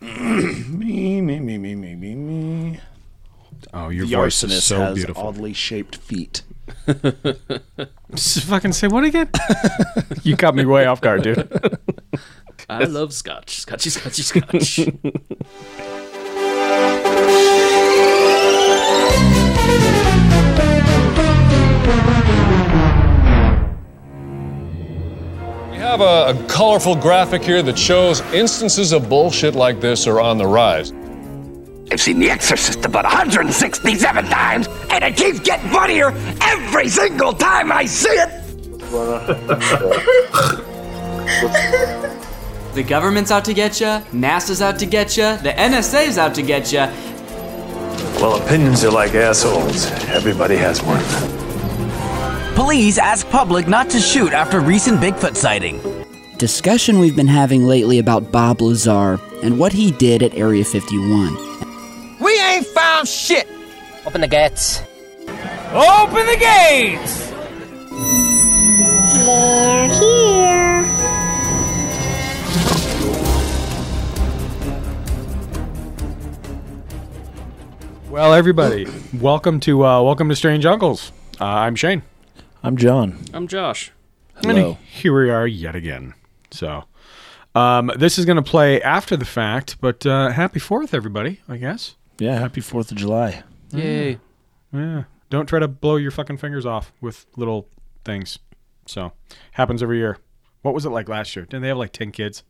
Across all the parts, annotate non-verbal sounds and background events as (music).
(clears throat) Me, me, me, me, me, me, me. Oh, your The voice is arsonist so has beautiful. oddly shaped feet. Just (laughs) fucking say what again? (laughs) you got me way off guard, dude. (laughs) I love scotch. Scotchy, scotchy, scotch. Have a, a colorful graphic here that shows instances of bullshit like this are on the rise. I've seen The Exorcist about 167 times, and it keeps getting funnier every single time I see it. (laughs) The government's out to get you, NASA's out to get you, the NSA's out to get you. Well, opinions are like assholes. Everybody has one. Police ask public not to shoot after recent Bigfoot sighting. Discussion we've been having lately about Bob Lazar and what he did at Area 51. We ain't found shit. Open the gates. Open the gates! They're here. Well, everybody, welcome to uh, welcome to Strange Uncles. Uh, I'm Shane. I'm John. I'm Josh. Hello. And here we are yet again. So, um, this is going to play after the fact, but uh, happy Fourth, everybody. I guess. Yeah, happy 4th of July. Yay. Yeah. Don't try to blow your fucking fingers off with little things. So, happens every year. What was it like last year? Didn't they have like ten kids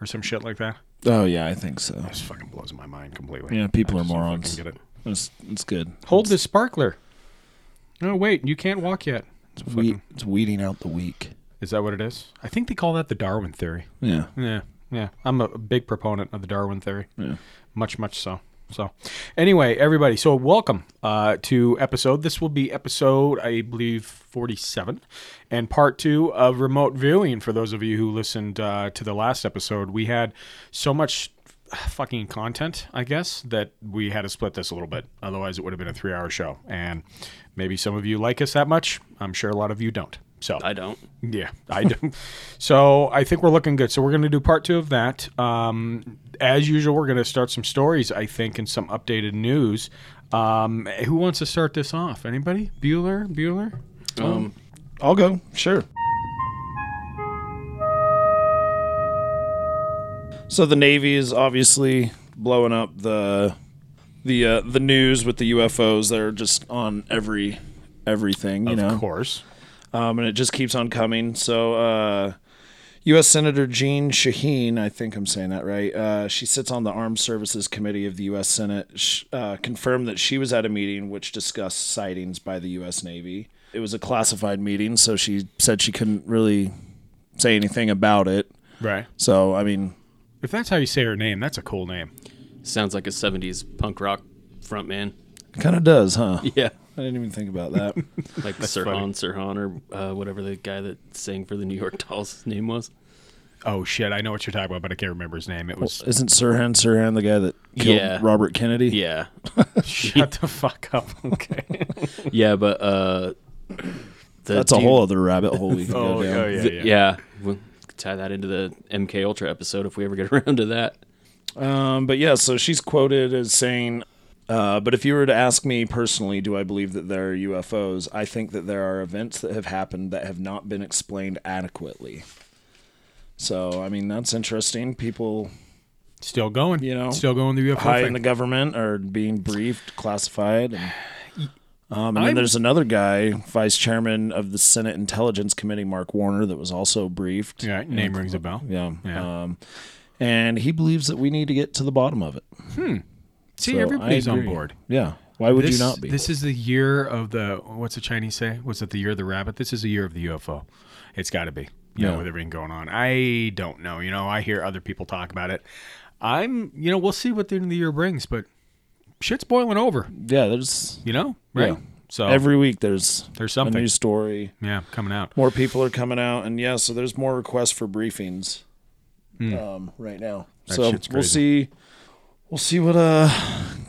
or some shit like that? Oh, yeah, I think so. This fucking blows my mind completely. Yeah, people I are just don't morons. Get it. It's, it's good. Hold this sparkler. No, wait, you can't walk yet. It's, we, it's weeding out the weak. Is that what it is? I think they call that the Darwin theory. Yeah. Yeah, yeah. I'm a big proponent of the Darwin theory. Yeah. Much, much so. So, anyway, everybody. So, welcome uh, to episode. This will be episode, I believe, forty-seven, and part two of remote viewing. For those of you who listened uh, to the last episode, we had so much fucking content, I guess, that we had to split this a little bit. Otherwise, it would have been a three-hour show. And maybe some of you like us that much. I'm sure a lot of you don't. So I don't. yeah, I do. (laughs) so I think we're looking good. So we're going to do part two of that. Um, as usual, we're going to start some stories, I think, and some updated news. Um, who wants to start this off? Anybody? Bueller? Bueller? Um, I'll go. Sure. So the Navy is obviously blowing up the the uh, the news with the UFOs. They're just on every everything, you of know. Of course. um, and it just keeps on coming. So, uh, U.S. Senator Jeanne Shaheen, I think I'm saying that right. Uh, she sits on the Armed Services Committee of the U.S. Senate. Sh- uh, confirmed that she was at a meeting which discussed sightings by the U.S. Navy. It was a classified meeting, so she said she couldn't really say anything about it. Right. So, I mean, If that's how you say her name, that's a cool name. Sounds like a 70s punk rock frontman. kind of does, huh? (laughs) Yeah. I didn't even think about that. (laughs) Like Sirhan, Sirhan, or uh, whatever the guy that sang for the New York Dolls' name was. Oh shit! I know what you're talking about, but I can't remember his name. It was Isn't Sirhan Sirhan the guy that killed Yeah. Robert Kennedy? Yeah. (laughs) shut the fuck up. Okay. Yeah, but uh, the That's a whole other rabbit hole we can oh, go down. oh, yeah, the- yeah. yeah. We'll tie that into the MK Ultra episode if we ever get around to that. Um, but yeah, so she's quoted as saying, uh, "But if you were to ask me personally, do I believe that there are UFOs? I think that there are events that have happened that have not been explained adequately." So, I mean, that's interesting. People Still going. You know, still going the UFO high thing. in the government are being briefed, classified. And, um, and then there's another guy, vice chairman of the Senate Intelligence Committee, Mark Warner, that was also briefed. Yeah, name rings a bell. Yeah. Yeah. Um, and he believes that we need to get to the bottom of it. Hmm. See, So, everybody's on board. Yeah. Why would this, you not be? This is the year of the what's the Chinese say? Was it the year of the rabbit? This is the year of the UFO. It's got to be. You know, Yeah. with everything going on. I don't know. You know, I hear other people talk about it. I'm. You know, we'll see what the end of the year brings, but shit's boiling over. yeah, there's You know, right? Yeah. So every week there's there's a something. new story. yeah, coming out. More people are coming out, and yeah, so there's more requests for briefings um, right now. Hmm. That so shit's we'll see. We'll see what uh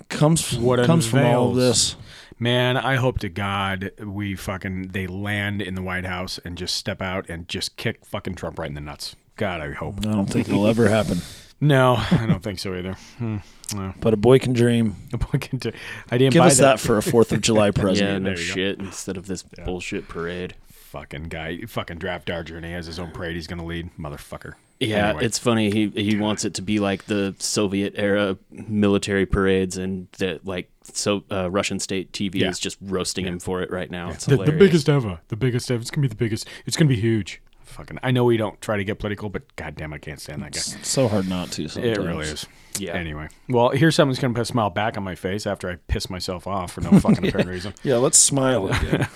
comes What comes from all of this. Man, I hope to God we fucking they land in the White House and just step out and just kick fucking Trump right in the nuts. God, I hope. I don't think it'll ever happen. No, I don't think so either. Hmm, no. But a boy can dream. A boy can do- I didn't Give buy us that for a Fourth of July (laughs) Yeah, present. no There you go. shit. Instead of this bullshit parade. Fucking guy, fucking draft dodger, and he has his own parade he's gonna lead, motherfucker. Yeah, Anyway. it's funny. He he wants it to be like the Soviet era military parades, and that like so uh, Russian state TV Yeah. is just roasting him for it right now. It's the, the biggest ever. The biggest ever. It's gonna be the biggest. It's gonna be huge. Fucking. I know we don't try to get political, but goddamn, I can't stand that guy. It's so hard not to. Sometimes. It really is. Yeah. Anyway, well, here's something that's gonna put a smile back on my face after I piss myself off for no fucking (laughs) apparent reason. Yeah, let's smile (laughs) again.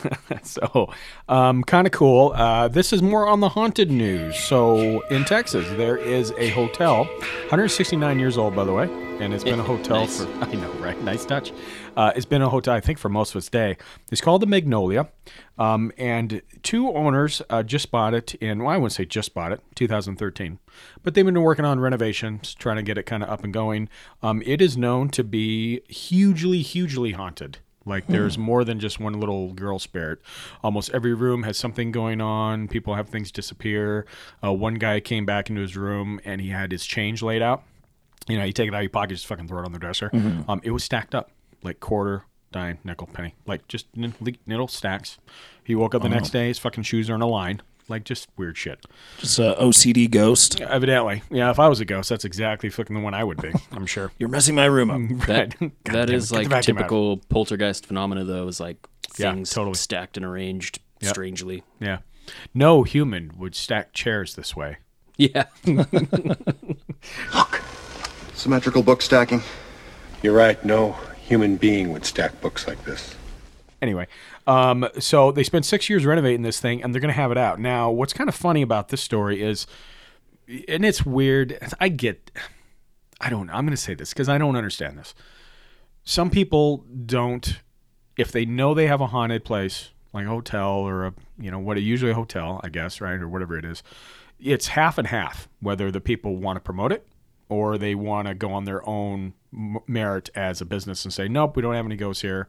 so, um, kind of cool. Uh, this is more on the haunted news. So, in Texas, there is a hotel, 169 years old, by the way, and it's been a hotel nice. for, (laughs) I know, right? Nice touch. Uh, it's been a hotel, I think, for most of its day. It's called the Magnolia, um, and two owners uh, just bought it in, well, I wouldn't say just bought it, 2013, but they've been working on renovations, trying to get it kind of up and going. Um, it is known to be hugely, hugely haunted. Like there's more than just one little girl spirit. Almost every room has something going on. People have things disappear. Uh, one guy came back into his room and he had his change laid out. You know, you take it out of your pocket, just fucking throw it on the dresser. Um, it was stacked up like quarter, dime, nickel, penny, like just n- little stacks. He woke up the next day, his fucking shoes are in a line, like just weird shit. Just a OCD ghost. Evidently, yeah. If I was a ghost, that's exactly fucking the one I would be. I'm sure. (laughs) You're messing my room up. (laughs) That, (laughs) God that damn it, is get the like vacuum out. typical poltergeist phenomena, though. Is like Yeah, things totally. stacked and arranged Yep. strangely. Yeah. No human would stack chairs this way. Yeah, Look. Symmetrical book stacking. You're right, no human being would stack books like this. Anyway, um, so they spent six years renovating this thing, and they're going to have it out now. What's kind of funny about this story is, and it's weird. I get, I don't. I'm going to say this because I don't understand this. Some people don't, if they know they have a haunted place, like a hotel or a, you know, what usually a hotel, I guess, right, or whatever it is. It's half and half whether the people want to promote it or they want to go on their own merit as a business and say, nope, we don't have any ghosts here.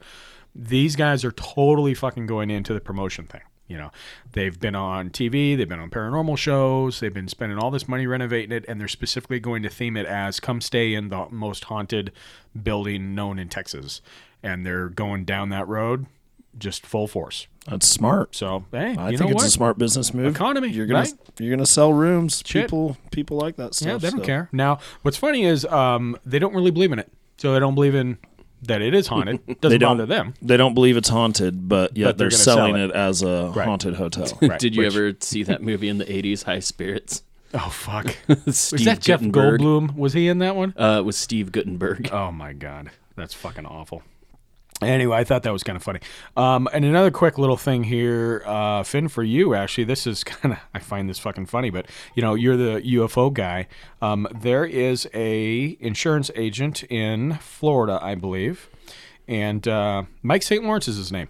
These guys are totally fucking going into the promotion thing. You know, they've been on TV, they've been on paranormal shows, they've been spending all this money renovating it, and they're specifically going to theme it as come stay in the most haunted building known in Texas. And they're going down that road just full force. That's smart. So, hey, I you think know it's what? a smart business move. Economy, You're gonna right? you're gonna sell rooms. Shit. People people like that stuff. Yeah, they don't so. care. Now, what's funny is um, they don't really believe in it. So they don't believe in that it is haunted. (laughs) Doesn't They don't bother them. They don't believe it's haunted, but yet But they're they're, gonna sell selling it. it. as a Right. haunted hotel. (laughs) Right, Did you which- ever see that movie in the '80s, High Spirits? Oh fuck! (laughs) Was Steve that Jeff Goldblum? Was he in that one? Uh, it was Steve Guttenberg. Oh my god, that's fucking awful. Anyway, I thought that was kind of funny. Um, and another quick little thing here, uh, Finn, for you actually, this is (laughs) kind of I find this fucking funny, but you know you're the UFO guy. Um, there is a insurance agent in Florida, I believe, and uh, Mike St. Lawrence is his name.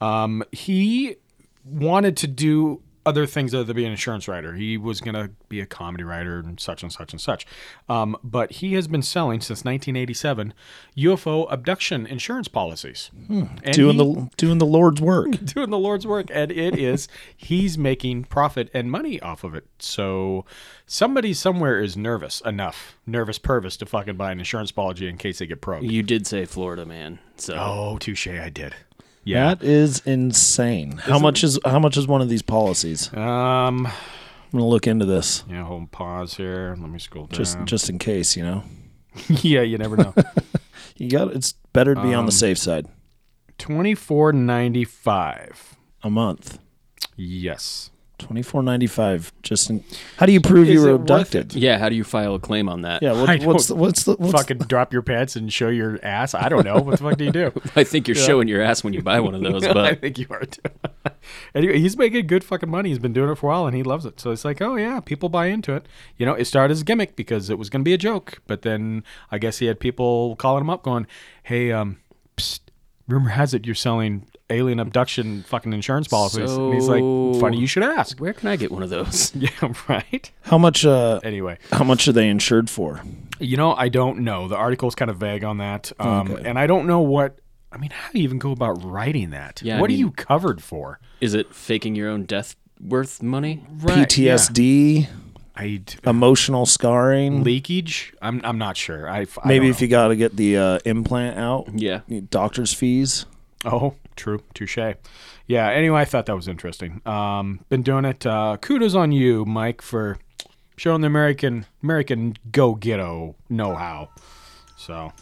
Um, he wanted to do other things other than be an insurance writer. He was going to be a comedy writer and such and such and such. Um, but he has been selling since 1987 UFO abduction insurance policies. And doing he- the doing the Lord's work. (laughs) doing the Lord's work, and it is he's making profit and money off of it. So somebody somewhere is nervous enough, nervous pervis to fucking buy an insurance policy in case they get probed. You did say Florida, man. So Oh, touche! I did. Yeah. That is insane. How much is how much is one of these policies? Um. I'm gonna look into this Yeah. Hold pause here. Let me scroll down. just just in case. You know, (laughs) yeah, you never know. (laughs) you got it's better to be on Um, the safe side. Twenty four ninety five. A month, Yes. Twenty four ninety five. Just in, how do you prove Is you were it worth abducted? yeah, how do you file a claim on that? Yeah, I what, what's the, don't what's the what's Fucking (laughs) drop your pants and show your ass. I don't know. What the fuck do you do? (laughs) I think you're showing your ass when you buy one of those, (laughs) I but think you are too. anyway, he's making good fucking money. He's been doing it for a while and he loves it. So it's like, oh yeah, people buy into it. You know, it started as a gimmick because it was going to be a joke, but then I guess he had people calling him up going, "Hey, um, psst, rumor has it you're selling alien abduction fucking insurance policies." and he's like, "Funny you should ask." where can I get one of those? (laughs) Yeah, right. how much uh Anyway, how much are they insured for? you know, I don't know. The article's kind of vague on that, um, Okay. and I don't know what. I mean, how do you even go about writing that? Yeah, I what mean- are you covered for? Is it faking your own death worth money? Right, yeah. PTSD. I Emotional scarring. leakage. I'm I'm not sure. I, I Maybe if you got to get the uh, implant out. Yeah. Doctor's fees. Oh, true. Touche. Yeah. Anyway, I thought that was interesting. Um, been doing it. Uh, kudos on you, Mike, for showing the American American go ghetto know how. So,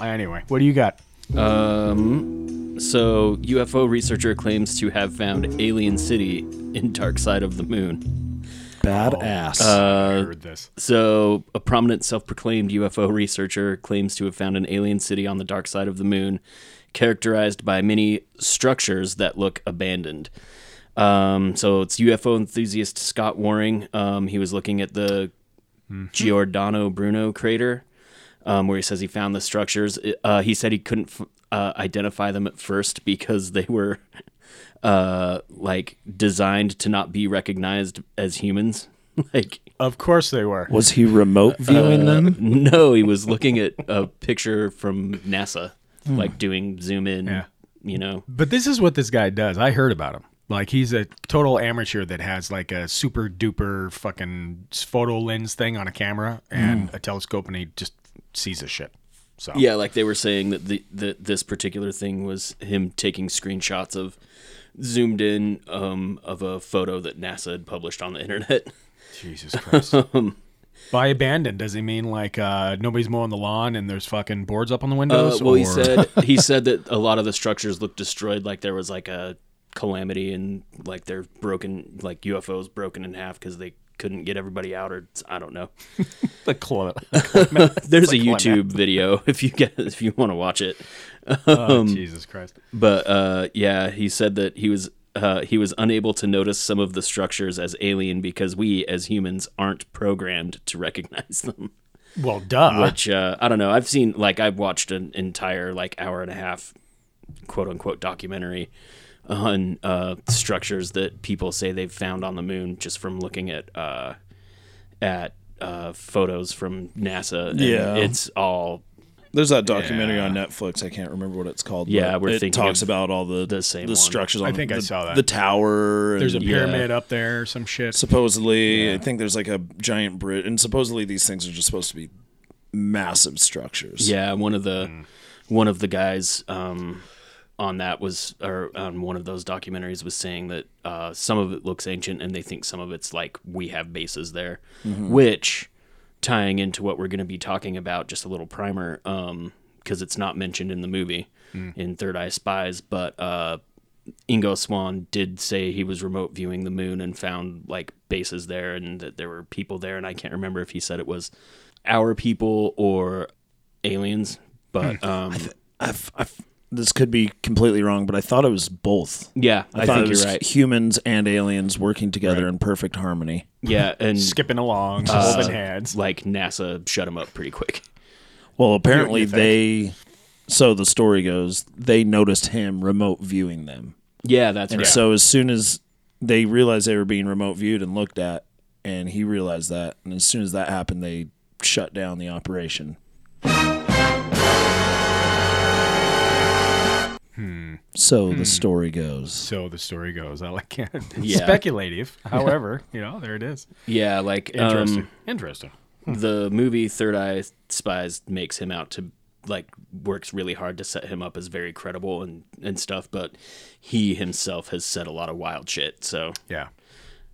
anyway, what do you got? Um, so UFO researcher claims to have found alien city in dark side of the moon. Badass. Uh, heard this. So, a prominent self-proclaimed UFO researcher claims to have found an alien city on the dark side of the moon, characterized by many structures that look abandoned. Um, so it's UFO enthusiast Scott Waring. Um, he was looking at the Giordano Bruno crater, um, where he says he found the structures. Uh, he said he couldn't f- uh, identify them at first (laughs) because they were uh, like designed to not be recognized as humans. (laughs) like Of course they were. Was he remote viewing uh, them? No, he was looking at a picture from NASA, Hmm. like doing zoom in. Yeah. You know, But this is what this guy does. I heard about him. Like he's a total amateur that has like a super duper fucking photo lens thing on a camera and a telescope, and he just sees a shit. So yeah, like they were saying that the, the this particular thing was him taking screenshots of zoomed in um, of a photo that NASA had published on the internet. Jesus Christ. (laughs) By abandoned, does he mean like uh, nobody's mowing the lawn and there's fucking boards up on the Uh, windows? well, he said (laughs) he said that a lot of the structures looked destroyed, like there was like a calamity and like they're broken, like UFOs broken in half because they couldn't get everybody out, or I don't know. (laughs) the clo- (laughs) There's a the climate. YouTube video if you get if you want to watch it. Oh, Um, Jesus Christ. But uh, yeah, he said that he was uh, he was unable to notice some of the structures as alien because we as humans aren't programmed to recognize (laughs) them. Well, duh. Which uh, I don't know. I've seen like I've watched an entire like hour and a half, quote unquote documentary on uh, structures that people say they've found on the moon just from looking at uh, at uh, photos from NASA. And Yeah. it's all There's that documentary on Netflix. I can't remember what it's called. Yeah, but we're it thinking talks of about all the the same the one. structures. On I think I saw that. the tower. There's a and- pyramid up there, some shit. Supposedly, I think there's like a giant bridge, and supposedly these things are just supposed to be massive structures. Yeah, one of the Mm. one of the guys um, on that was or on one of those documentaries was saying that uh, some of it looks ancient and they think some of it's like we have bases there, Mhm. which tying into what we're going to be talking about, just a little primer, because it's not mentioned in the movie Mm. in Third Eye Spies, but uh, Ingo Swann did say he was remote viewing the moon and found like bases there and that there were people there, and I can't remember if he said it was our people or aliens, but Hmm. um, I've, I've, this could be completely wrong, but I thought it was both. Yeah, I thought think it was you're right. Humans and aliens working together in perfect harmony. yeah, (laughs) and Skipping along, uh, holding hands. Like NASA shut him up pretty quick. Well, apparently they. So the story goes, they noticed him remote viewing them. Yeah, that's right. and right. so as soon as they realized they were being remote viewed and looked at, and he realized that, and as soon as that happened, they shut down the operation. So the story goes. So the story goes. I like it. (laughs) Yeah. Speculative. (laughs) However, you know, there it is. Yeah, like Interesting. um, Interesting. The movie Third Eye Spies makes him out to like works really hard to set him up as very credible and and stuff, but he himself has said a lot of wild shit. So Yeah.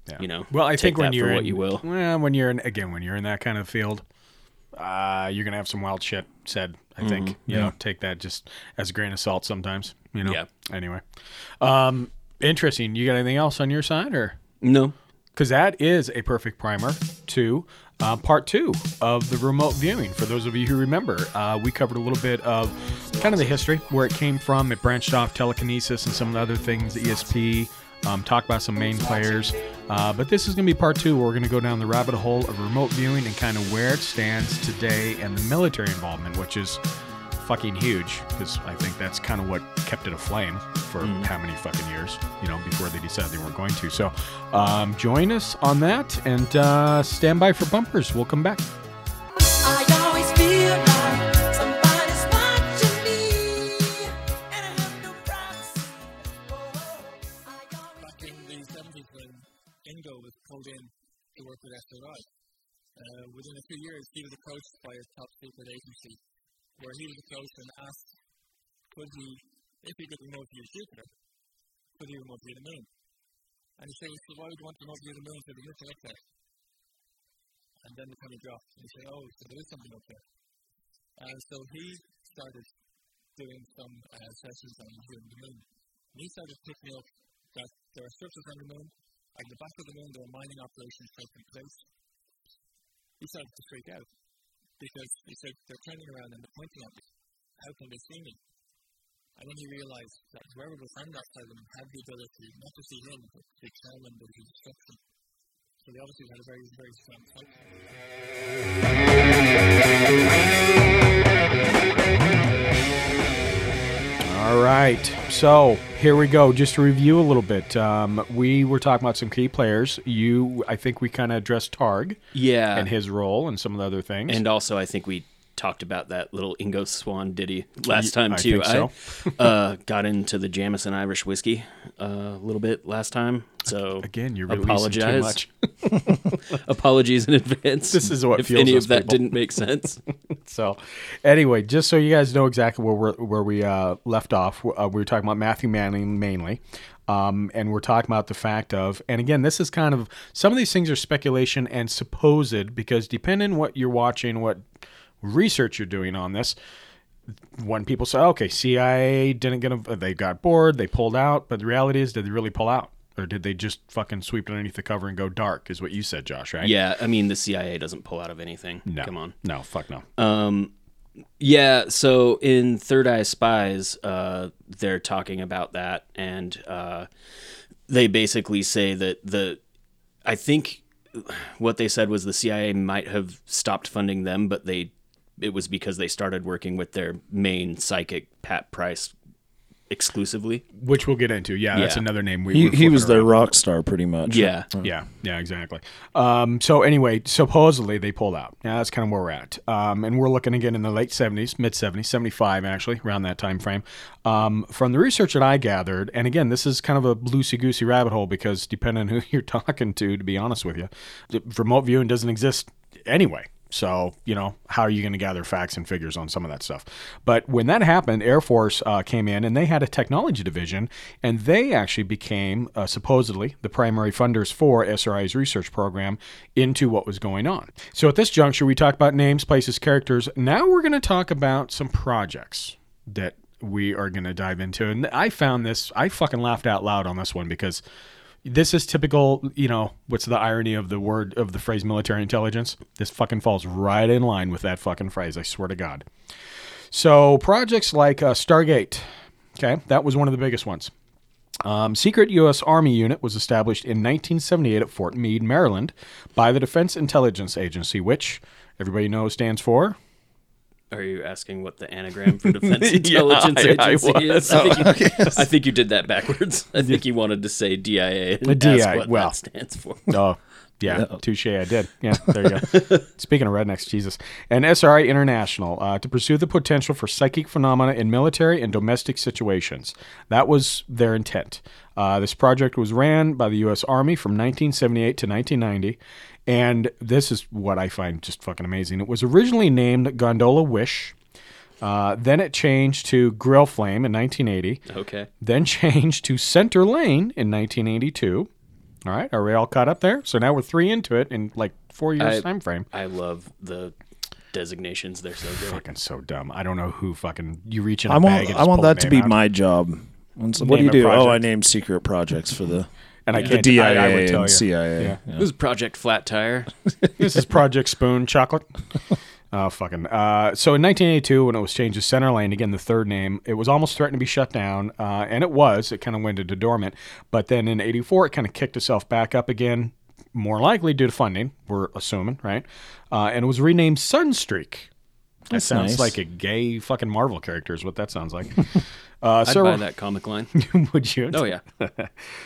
Yeah. you know, Well, I think when you're in, what you will. Well, when you're in again, when you're in that kind of field, uh, you're gonna have some wild shit said. I think Mhm. you Yeah. know, take that just as a grain of salt sometimes. You know. Yeah. Anyway, um, interesting. You got anything else on your side, or No. because that is a perfect primer to uh, part two of the remote viewing. For those of you who remember, uh, we covered a little bit of kind of the history, where it came from. It branched off telekinesis and some of the other things, ESP. Um, talk about some main players. Uh, but this is going to be part two where we're going to go down the rabbit hole of remote viewing and kind of where it stands today and the military involvement, which is fucking huge because I think that's kind of what kept it aflame for how many fucking years, you know, before they decided they weren't going to. So um, join us on that and uh, stand by for bumpers. We'll come back. SRI, Uh, within a few years, he was approached by a top secret agency where he was approached and asked, could he, if he could remote view Jupiter, could he remote view the moon? And he said, well, why would you want to remote view the moon? So there's nothing up there. And then the penny dropped, and he said, oh, so there is something up there. And so he started doing some uh, sessions on the moon. And he started picking up that there are structures on the moon, at the back of the moon there are mining operations taking place. He started to freak out because he said they're turning around and they're pointing at me. How can they see me? And then he realized that whoever was on that side of him had the ability not to see him, but to determine the destruction. So they obviously had a very, very strong fight. All right. So here we go. Just to review a little bit. Um, we were talking about some key players. You, I think we kind of addressed Targ. Yeah. And his role and some of the other things. And also, I think we talked about that little Ingo Swann ditty last time I too. think so. I (laughs) uh, got into the Jameson Irish whiskey uh, a little bit last time, so Again, you're releasing too apologize. much. (laughs) (laughs) Apologies in advance. This is what if any of that people. didn't make sense. so, anyway, just so you guys know exactly where we're, where we uh, left off, uh, we were talking about Matthew Manning mainly. Um, and we're talking about the fact of, and again, this is kind of some of these things are speculation and supposed because depending what you're watching, what research you're doing on this, when people say, okay, CIA didn't get a, they got bored, they pulled out, but the reality is, did they really pull out? Or did they just fucking sweep it underneath the cover and go dark, is what you said, Josh, right? Yeah, I mean the CIA doesn't pull out of anything. No. Come on. No, fuck no. Um, yeah. So in Third Eye Spies, uh, they're talking about that, and uh, they basically say that the, I think, what they said was the CIA might have stopped funding them, but they, it was because they started working with their main psychic Pat Price exclusively. Which we'll get into. Yeah, that's another name we He, he was flipping their rock star, pretty much. Yeah. Yeah, yeah, exactly. Um, so anyway, supposedly they pulled out. Yeah, that's kind of where we're at. Um, and we're looking again in the late seventies, mid seventies, seventy five actually, around that time frame. Um, from the research that I gathered, and again, this is kind of a loosey goosey rabbit hole because depending on who (laughs) you're talking to, to be honest with you, remote viewing doesn't exist anyway. So, you know, how are you going to gather facts and figures on some of that stuff? But when that happened, Air Force uh, came in and they had a technology division, and they actually became uh, supposedly the primary funders for SRI's research program into what was going on. So at this juncture, we talked about names, places, characters. Now we're going to talk about some projects that we are going to dive into. And I found this, I fucking laughed out loud on this one because this is typical, you know, what's the irony of the word of the phrase military intelligence? This fucking falls right in line with that fucking phrase, I swear to God. So, projects like uh, Stargate, okay, that was one of the biggest ones. Um, secret U.S. Army unit was established in 1978 at Fort Meade, Maryland, by the Defense Intelligence Agency, which everybody knows stands for. Are you asking what the anagram for Defense (laughs) Yeah, Intelligence I- I Agency is? was. I think, you, Oh, I think you did that backwards. I think you wanted to say DIA and DI, ask what well. that stands for. Oh, yeah, (laughs) touche. I did. Yeah, there you go. (laughs) Speaking of rednecks, Jesus. And SRI International uh, to pursue the potential for psychic phenomena in military and domestic situations. That was their intent. Uh, this project was ran by the U.S. Army from 1978 to 1990. And this is what I find just fucking amazing. It was originally named Gondola Wish. Uh, then it changed to Grill Flame in 1980. Okay. Then changed to Center Lane in 1982. All right, are we all caught up there? So now we're three into it in like four years I- time frame. I love the designations. They're so good. Fucking so dumb. I don't know who fucking you reach in. I a want bag and I want pull that to be out. my job. When some- what do you a do? Oh, I project. named secret projects for the And I the can't- DIA I- I would tell and you. CIA. Yeah. This is Project Flat Tire. (laughs) this is Project Spoon Chocolate. (laughs) Oh, fucking. Uh, so in 1982, when it was changed to Center Lane, again, the third name, it was almost threatened to be shut down. Uh, and it was. It kind of went into dormant. But then in 84, it kind of kicked itself back up again, more likely due to funding, we're assuming, right? Uh, and it was renamed Sunstreak. That That's sounds nice. like a gay fucking Marvel character, is what that sounds like. (laughs) Uh, I'd several- buy that comic line. (laughs) Would you? Oh yeah. (laughs)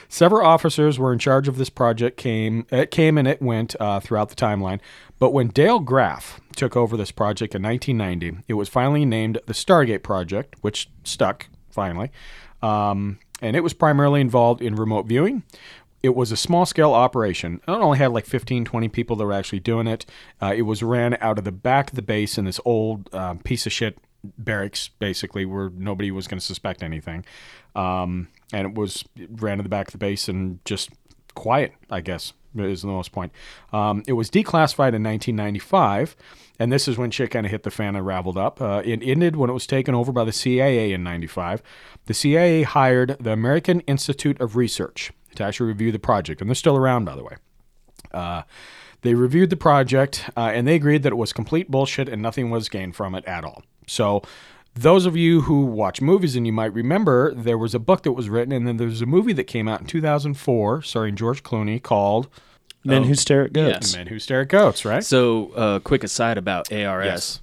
Several officers were in charge of this project. Came it came and it went uh, throughout the timeline. But when Dale Graff took over this project in 1990, it was finally named the Stargate Project, which stuck finally. Um, and it was primarily involved in remote viewing it was a small scale operation. It only had like 15, 20 people that were actually doing it. Uh, it was ran out of the back of the base in this old um, piece of shit barracks, basically, where nobody was going to suspect anything. Um, and it was ran to the back of the base and just quiet, I guess, is the most point. Um, it was declassified in 1995, and this is when shit kind of hit the fan and raveled up. Uh, it ended when it was taken over by the CIA in 95. The CIA hired the American Institute of Research to actually review the project, and they're still around, by the way. Uh, they reviewed the project uh, and they agreed that it was complete bullshit and nothing was gained from it at all. So, those of you who watch movies and you might remember, there was a book that was written, and then there was a movie that came out in 2004 starring George Clooney called Men Who Stare at Goats. Men Who Stare at Goats, right? So, uh, quick aside about ARS. Yes.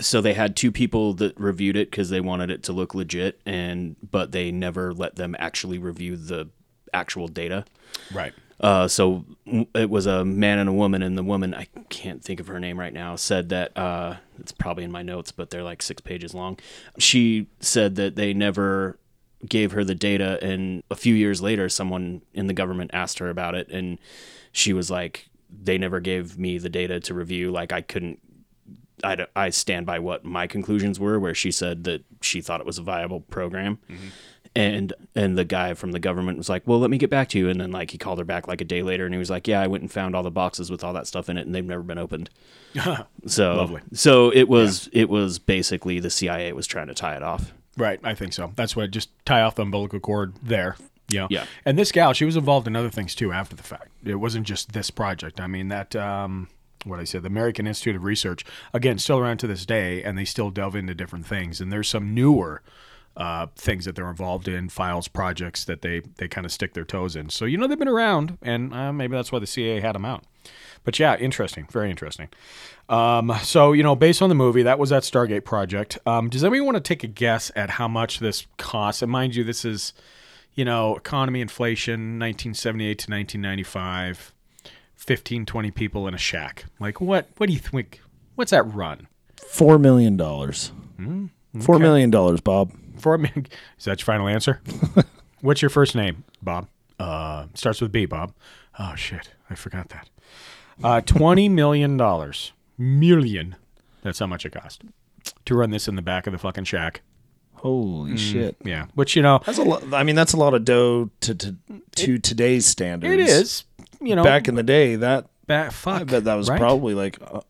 So they had two people that reviewed it because they wanted it to look legit, and but they never let them actually review the actual data. Right. Uh, so it was a man and a woman, and the woman I can't think of her name right now said that uh, it's probably in my notes, but they're like six pages long. She said that they never gave her the data, and a few years later, someone in the government asked her about it, and she was like, "They never gave me the data to review. Like I couldn't." I, I stand by what my conclusions were, where she said that she thought it was a viable program and and the guy from the government was like, "Well, let me get back to you." And then like he called her back like a day later, and he was like, "Yeah, I went and found all the boxes with all that stuff in it, and they've never been opened." (laughs) so Lovely. So it was it was basically the CIA was trying to tie it off. Right, I think so. That's what just tie off the umbilical cord there. Know? Yeah. And this gal, she was involved in other things too after the fact. It wasn't just this project. I mean that um what I said, the American Institute of Research, again, still around to this day, and they still delve into different things. And there's some newer uh, things that they're involved in, files, projects that they they kind of stick their toes in. So you know they've been around, and uh, maybe that's why the CIA had them out. But yeah, interesting, very interesting. Um, so you know, based on the movie, that was that Stargate project. Um, does anybody want to take a guess at how much this costs? And mind you, this is you know economy, inflation, 1978 to 1995, 15, 20 people in a shack. Like what? What do you think? What's that run? Four million dollars. Four okay. million dollars, Bob. Four million. Is that your final answer? (laughs) What's your first name, Bob? Uh, starts with B, Bob. Oh shit, I forgot that. Uh, twenty (laughs) million dollars. Million. That's how much it cost to run this in the back of the fucking shack. Holy Mm, shit! Yeah, which you know, That's a lot. I mean, that's a lot of dough to to, to today's standards. it is. You know, back in the day, that back. Fuck. I bet that was right? probably like. Uh,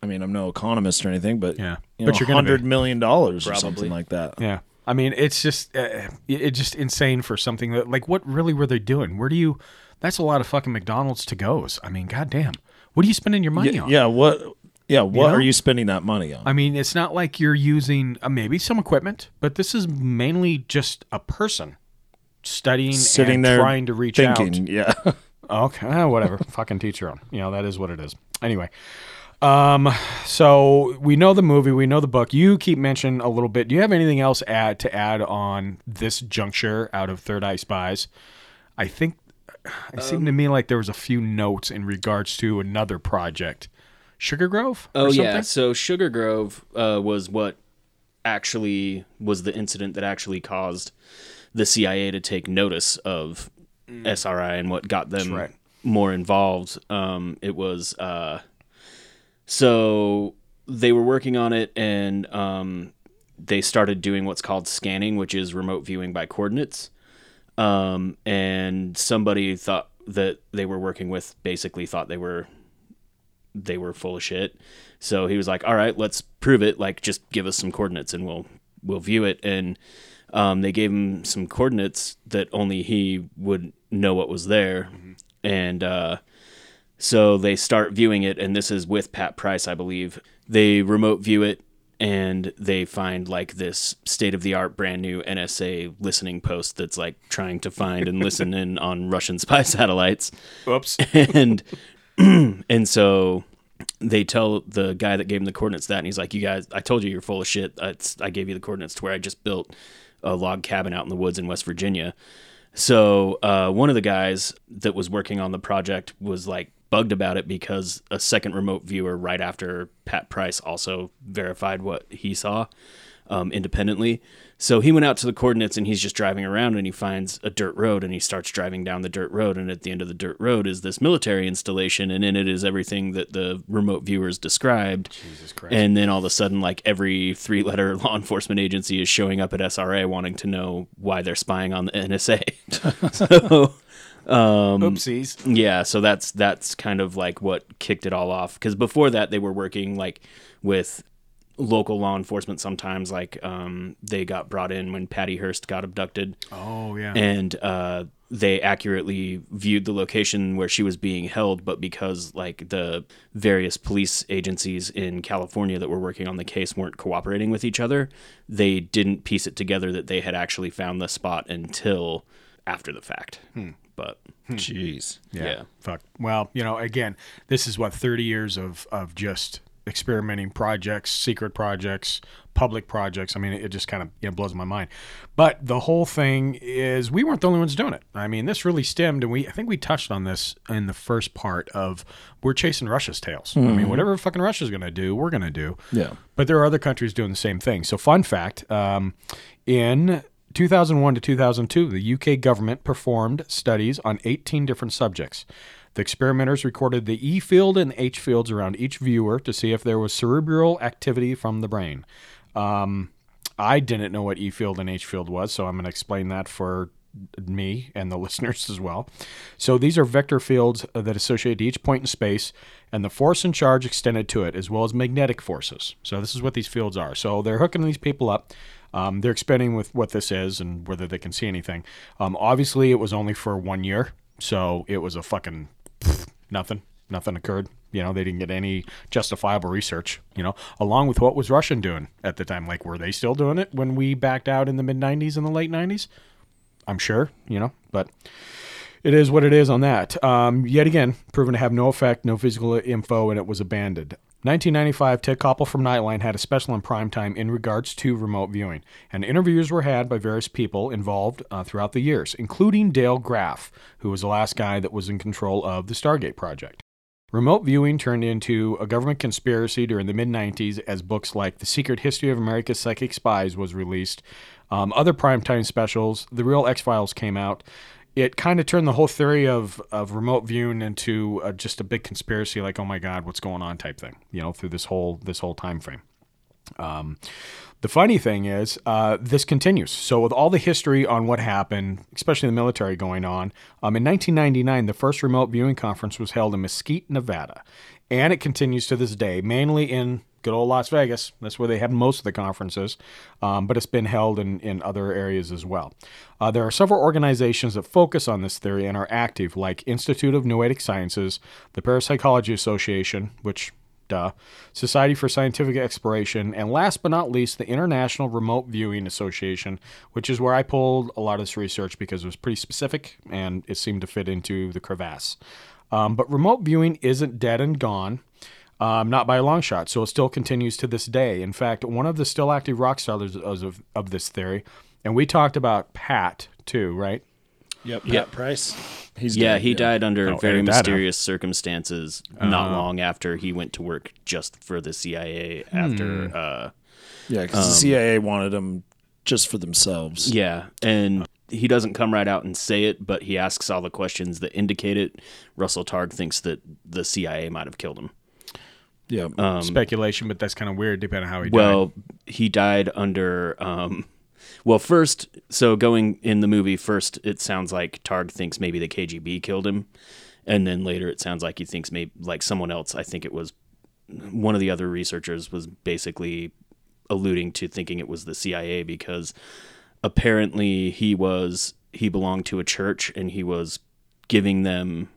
I mean, I'm no economist or anything, but Yeah. you But you're hundred million dollars or something like that. Yeah. I mean, it's just uh, it's just insane for something that like what really were they doing? Where do you? That's a lot of fucking McDonald's to goes. I mean, goddamn, what are you spending your money Yeah, on? yeah, what? Yeah, what know? are you spending that money on? I mean, it's not like you're using uh, maybe some equipment, but this is mainly just a person studying Sitting and there trying to reach thinking, out. yeah. (laughs) Okay, whatever. Fucking teach your own. You know that is what it is. Anyway, um, so we know the movie, we know the book. You keep mentioning a little bit. Do you have anything else add to add on this juncture out of Third Eye Spies? I think it seemed Um, to me like there was a few notes in regards to another project, Sugar Grove. or Oh yeah, so Sugar Grove uh, was what actually was the incident that actually caused the CIA to take notice of SRI and what got them right. more involved. Um, it was uh, so they were working on it and um, they started doing what's called scanning, which is remote viewing by coordinates. Um, and somebody thought that they were working with basically thought they were they were full of shit. So he was like, "All right, let's prove it. Like, just give us some coordinates and we'll we'll view it." And um, they gave him some coordinates that only he would know what was there, and uh, so they start viewing it. And this is with Pat Price, I believe. They remote view it. And they find like this state of the art, brand new NSA listening post that's like trying to find and listen in (laughs) on Russian spy (laughs) satellites Whoops. and (clears throat) and so they tell the guy that gave him the coordinates that, and he's like, "You guys, I told you you're full of shit. It's, I gave you the coordinates to where I just built a log cabin out in the woods in West Virginia." So uh, one of the guys that was working on the project was like bugged about it because a second remote viewer right after Pat Price also verified what he saw. um, independently. So he went out to the coordinates and he's just driving around and he finds a dirt road and he starts driving down the dirt road. And at the end of the dirt road is this military installation and in it is everything that the remote viewers described. Jesus Christ. And then all of a sudden, like every three letter (laughs) law enforcement agency is showing up at SRI wanting to know why they're spying on the NSA. (laughs) so. Um, Oopsies. Yeah, so that's that's kind of like what kicked it all off. Because before that, they were working like with local law enforcement. Sometimes, like um, they got brought in when Patty Hearst got abducted. Oh, yeah. and uh, they accurately viewed the location where she was being held. But because like the various police agencies in California that were working on the case weren't cooperating with each other, they didn't piece it together that they had actually found the spot until after the fact. Hmm. But jeez, Yeah. yeah. Fuck. Well, you know, again, this is what 30 years of of just experimenting projects, secret projects, public projects. I mean, it just kind of you know, blows my mind. But the whole thing is we weren't the only ones doing it. I mean, this really stemmed and we I think we touched on this in the first part of we're chasing Russia's tails. I mean, Mhm. whatever fucking Russia's going to do, we're going to do. Yeah. But there are other countries doing the same thing. So, fun fact um, in 2001 to 2002, the UK government performed studies on 18 different subjects. The experimenters recorded the E field and H fields around each viewer to see if there was cerebral activity from the brain. Um, I didn't know what E field and H field was, so I'm going to explain that for me and the (laughs) listeners as well. So these are vector fields that associate to each point in space and the force and charge extended to it, as well as magnetic forces. So this is what these fields are. So they're hooking these people up. Um, they're experimenting with what this is and whether they can see anything. Um, obviously, it was only for one year, so it was a fucking nothing. Nothing occurred. You know, they didn't get any justifiable research. You know, along with what was Russian doing at the time. Like, were they still doing it when we backed out in the mid '90s and the late '90s? I'm sure. You know, but it is what it is on that. Um, yet again, proven to have no effect, no physical info, and it was abandoned. 1995, Ted Koppel from Nightline had a special in prime time in regards to remote viewing, and interviews were had by various people involved uh, throughout the years, including Dale Graff, who was the last guy that was in control of the Stargate project. Remote viewing turned into a government conspiracy during the mid 90s as books like The Secret History of America's Psychic Spies was released. Um, other primetime specials, The Real X Files came out. It kind of turned the whole theory of, of remote viewing into uh just a big conspiracy, like, oh my God, what's going on type thing, you know, through this whole this whole time frame. Um, the funny thing is, uh, this continues. So, with all the history on what happened, especially the military going on, um, in 1999, the first remote viewing conference was held in Mesquite, Nevada. And it continues to this day, mainly in good old Las Vegas. That's where they have most of the conferences, um, but it's been held in, in other areas as well. Uh, there are several organizations that focus on this theory and are active, like Institute of Noetic Sciences, the Parapsychology Association, which duh, Society for Scientific Exploration, and last but not least, the International Remote Viewing Association, which is where I pulled a lot of this research because it was pretty specific and it seemed to fit into the crevasse. Um, but remote viewing isn't dead and gone. Um, not by a long shot, so it still continues to this day. In fact, one of the still active rock stars of, of this theory, and we talked about Pat too, right? Yep. Yeah. Pat Price. He's yeah, dead, he died under Oh, very aired that up. mysterious circumstances not Oh. long after he went to work just for the CIA after Hmm. uh Yeah, because the um, CIA wanted him just for themselves. Yeah, and he doesn't come right out and say it, but he asks all the questions that indicate it. Russell Targ thinks that the CIA might have killed him. Yeah. Um, Speculation, but that's kind of weird depending on how he died. well, died. he died under. Um, well, first, so going in the movie, first it sounds like Targ thinks maybe the KGB killed him, and then later it sounds like he thinks maybe like someone else. I think it was one of the other researchers was basically alluding to thinking it was the CIA because apparently he was he belonged to a church and he was giving them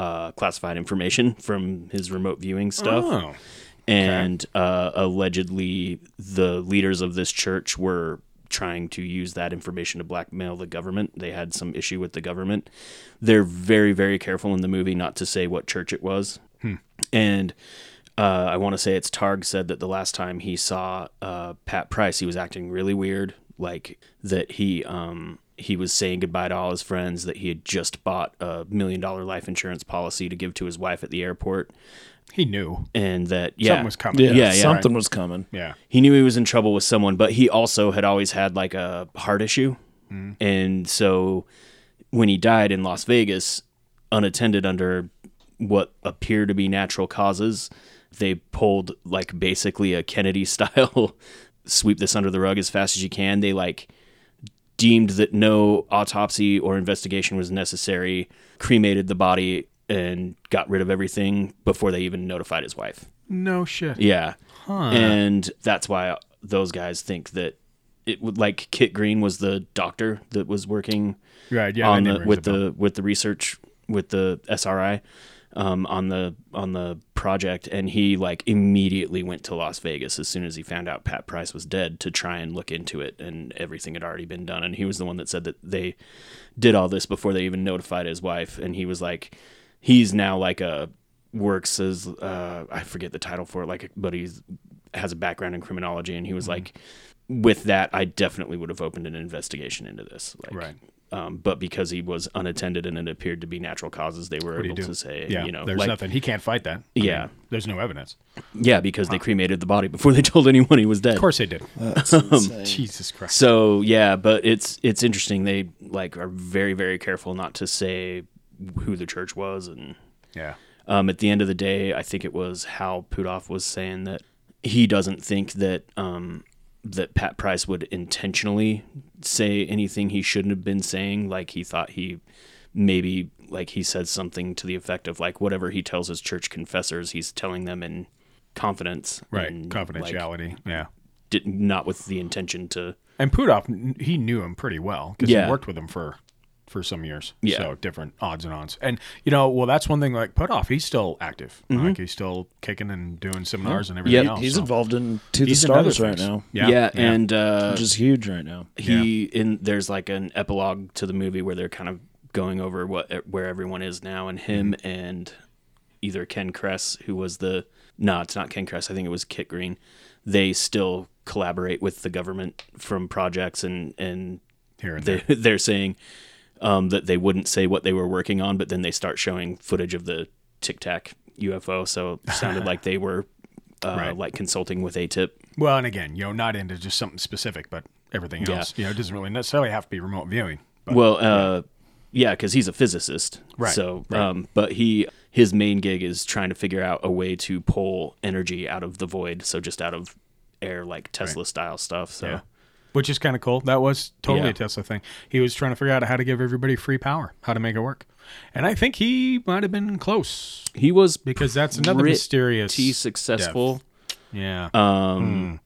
uh, classified information from his remote viewing stuff. Oh, And uh, allegedly, the leaders of this church were trying to use that information to blackmail the government. They had some issue with the government. They're very, very careful in the movie not to say what church it was. Hmm. And uh, I want to say it's Targ said that the last time he saw uh, Pat Price, he was acting really weird, like that he um, he was saying goodbye to all his friends, that he had just bought a million dollar life insurance policy to give to his wife at the airport. He knew. and that yeah, Something was coming. Yeah, yeah, yeah, something was coming. Yeah. he knew he was in trouble with someone, but he also had always had like a heart issue. Mm. And so when he died in Las Vegas, unattended under what appear to be natural causes, they pulled like basically a Kennedy (laughs) style sweep this under the rug as fast as you can. They like deemed that no autopsy or investigation was necessary, cremated the body, and got rid of everything before they even notified his wife. No shit. Yeah. Huh. And that's why those guys think that it would like Kit Green was the doctor that was working Right, yeah, on the with the with the research with the SRI um, on the on the project and he like immediately went to Las Vegas as soon as he found out Pat Price was dead to try and look into it and everything had already been done and he was the one that said that they did all this before they even notified his wife and he was like he's now like a works as uh, I forget the title for it like but he's has a background in criminology and he Mm-hmm. was like with that I definitely would have opened an investigation into this like Right. Um, but because he was unattended and it appeared to be natural causes, they were What do you able do? to say, yeah, you know, there's like, nothing. He can't fight that. I Yeah. mean, there's no evidence. yeah, because they cremated the body before they (laughs) told anyone he was dead. Of course they did. (laughs) Um. Jesus Christ. So yeah, but it's it's interesting. They like are very very careful not to say who the church was, and Yeah. um, at the end of the day, I think it was Hal Puthoff was saying that he doesn't think that um, that Pat Price would intentionally say anything he shouldn't have been saying. Like he thought he maybe like he said something to the effect of like whatever he tells his church confessors, he's telling them in confidence, Right. and, like, Confidentiality. yeah. did, not with the intention to. And Puthoff, he knew him pretty well because Yeah. he worked with him for for some years. Yeah. So different odds and ons. And you know, well, that's one thing. Like Puthoff, he's still active. Mhm. Like he's still kicking and doing seminars and everything Yeah, else. He's so. involved in To the Stars right now. Yeah. yeah, and uh, which is huge right now. he in there's like an epilogue to the movie where they're kind of going over what where everyone is now and him Mm-hmm. and either Ken Kress who was the no it's not Ken Kress I think it was Kit Green they still collaborate with the government from projects and and Here and they, (laughs) they're saying um, that they wouldn't say what they were working on but then they start showing footage of the Tic Tac UFO so it sounded like they were (laughs) uh, Right. like consulting with AATIP Well, and again, you know, not into just something specific, but everything Yeah. else. You know, it doesn't really necessarily have to be remote viewing. But, well, uh, yeah, because he's a physicist. Right, So, right. um, but he his main gig is trying to figure out a way to pull energy out of the void. So just out of air, like Tesla style stuff. So Yeah. Which is kind of cool. That was totally Yeah. a Tesla thing. He was trying to figure out how to give everybody free power, how to make it work. And I think he might have been close. he was Because that's another mysterious successful. death. Yeah. Um,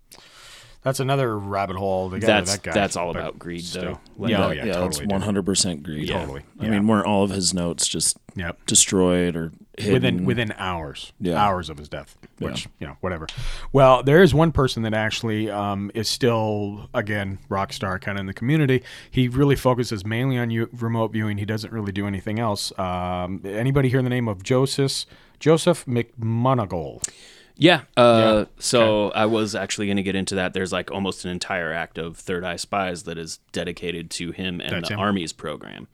That's another rabbit hole. That's that guy. that's all But about greed, still. though. Like, yeah, yeah, oh, yeah, yeah, totally. that's one hundred percent greed. Yeah. Totally. I yeah. mean, weren't all of his notes just Yep. destroyed or hidden? within within hours, Yeah. hours of his death. Which you know, whatever. Well, there is one person that actually um, is still again rock star kind of in the community. He really focuses mainly on you, remote viewing. He doesn't really do anything else. Um, anybody hear the name of Joseph Joseph McMoneagle? Yeah. Uh, Yeah. So I was actually going to get into that. There's like almost an entire act of Third Eye Spies that is dedicated to him and That's the him. Hmm. Army's program.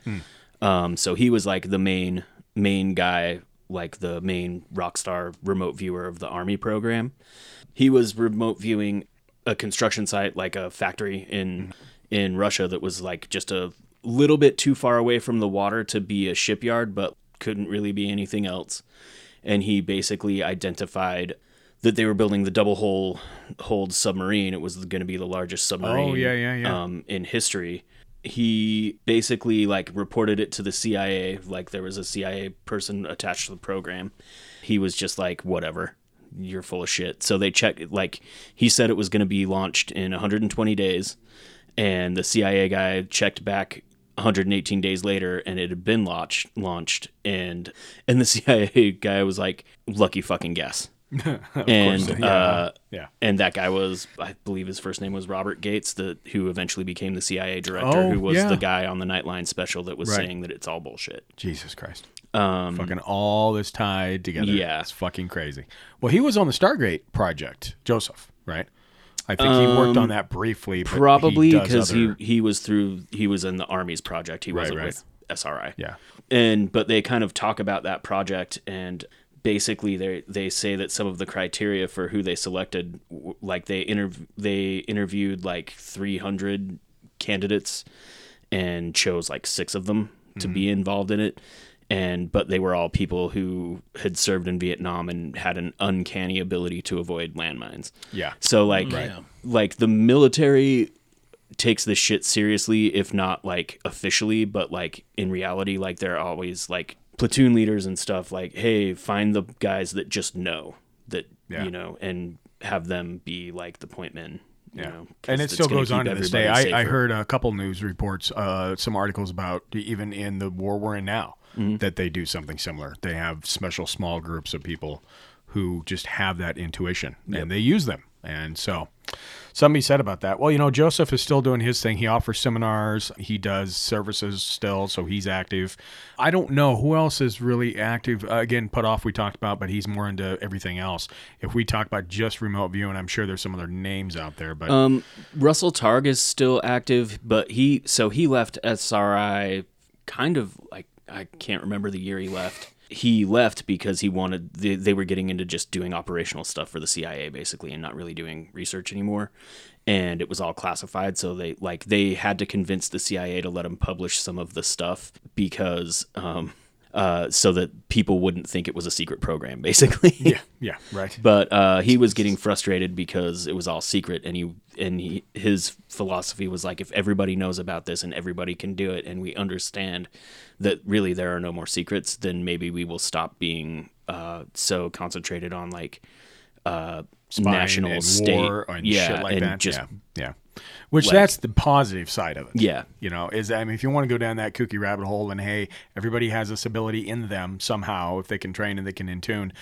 Um, so he was like the main main guy, like the main rock star remote viewer of the Army program. He was remote viewing a construction site, like a factory in in Russia, that was like just a little bit too far away from the water to be a shipyard, but couldn't really be anything else and he basically identified that they were building the double hull hold submarine. It was going to be the largest submarine Oh, yeah, yeah, yeah. Um, in history. He basically like reported it to the CIA, like there was a CIA person attached to the program. He was just like, whatever, you're full of shit. So they checked, like he said it was going to be launched in 120 days, and the CIA guy checked back 118 days later and it had been launched launched and and the (laughs) CIA guy was like lucky fucking guess (laughs) and course, yeah. uh Yeah. and that guy was I believe his first name was Robert Gates the who eventually became the CIA director Oh, who was yeah. the guy on the Nightline special that was Right. saying that it's all bullshit Jesus Christ. um Fucking all this tied together. Yeah. It's fucking crazy. Well, he was on the Stargate project, Joseph, right? I think he worked on Um, that briefly. But probably because he other- he was through he was in the army's project he Right, wasn't right. with SRI Yeah. and but they kind of talk about that project and basically they they say that some of the criteria for who they selected, like they interv- they interviewed like 300 candidates and chose like six of them to be mm-hmm. involved in it. And but they were all people who had served in Vietnam and had an uncanny ability to avoid landmines. Yeah. So like Right. like the military takes this shit seriously, if not like officially, but like in reality, like they're always like platoon leaders and stuff. Like, hey, find the guys that just know that Yeah. you know, and have them be like the point men. You know, and it still goes on to this day. I, I heard a couple news reports, uh, some articles about even in the war we're in now Mm-hmm. that they do something similar. They have special small groups of people who just have that intuition and they use them. And so somebody said about that. Well, you know, Joseph is still doing his thing. He offers seminars, he does services still, so he's active. I don't know who else is really active. Uh, again, Puthoff we talked about, but he's more into everything else. If we talk about just remote viewing, I'm sure there's some other names out there, but Um, Russell Targ is still active, but he so he left SRI kind of like I can't remember the year he left. He left because he wanted they, they were getting into just doing operational stuff for the CIA basically and not really doing research anymore. And it was all classified, so they like they had to convince the CIA to let him publish some of the stuff because um uh so that people wouldn't think it was a secret program (laughs) basically. Yeah, yeah, right. But uh, he was getting frustrated because it was all secret, and he and he, his philosophy was like, if everybody knows about this and everybody can do it, and we understand that really there are no more secrets, then maybe we will stop being uh, so concentrated on like uh, national state, war and yeah, shit like and that. just yeah, yeah. Which like- that's the positive side of it. Yeah. you know, is I mean, if you want to go down that kooky rabbit hole, and hey, everybody has this ability in them somehow, if they can train and they can in tune.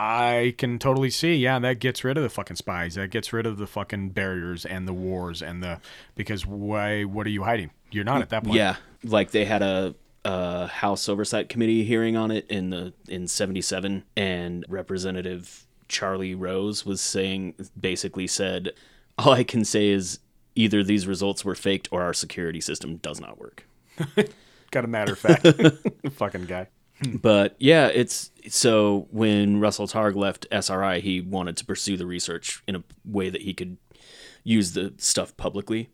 I can totally see, yeah, that gets rid of the fucking spies. That gets rid of the fucking barriers and the wars and the because why? What are you hiding? You're not at that point. Yeah, like they had a, a House Oversight Committee hearing on it in the in '77, and Representative Charlie Rose was saying, basically said, all I can say is either these results were faked or our security system does not work. (laughs) got a matter of fact, (laughs) fucking guy. But yeah, it's so when Russell Targ left SRI, he wanted to pursue the research in a way that he could use the stuff publicly.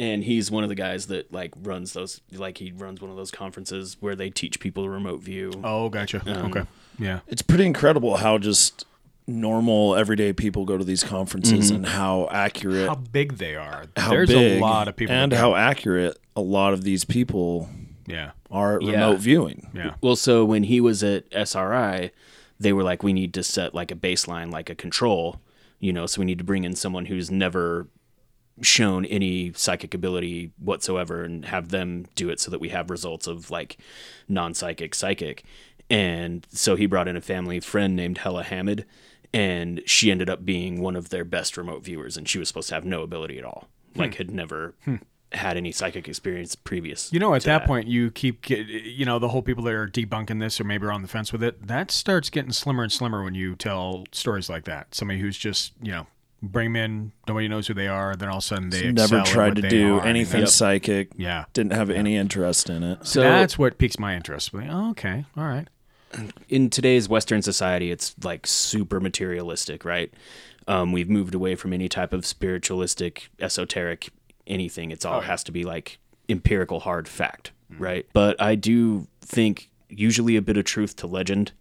And he's one of the guys that like runs those like he runs one of those conferences where they teach people remote view. Oh, gotcha. Um, okay, yeah. It's pretty incredible how just normal everyday people go to these conferences Mhm. and how accurate How big they are. how There's big a lot of people and how accurate a lot of these people yeah are at Yeah. remote viewing. Yeah. Well, so when he was at SRI, they were like, we need to set like a baseline, like a control, you know, so we need to bring in someone who's never shown any psychic ability whatsoever and have them do it so that we have results of like non psychic psychic. And so he brought in a family friend named Hella Hammid, and she ended up being one of their best remote viewers, and she was supposed to have no ability at all, hmm. like had never hmm. had any psychic experience previous. You know, at to that, point, you keep get, you know the whole people that are debunking this or maybe are on the fence with it. That starts getting slimmer and slimmer when you tell stories like that. Somebody who's just you know bring 'em in, nobody knows who they are, then all of a sudden they Never excel at tried what to do anything that's- psychic. Yeah. Didn't have any interest in it. So- that's what piques my interest. Like, oh, okay, all right. In today's Western society, it's like super materialistic, right? Um, we've moved away from any type of spiritualistic, esoteric, anything. It's all has to be like empirical, hard fact, right? But I do think usually a bit of truth to legend,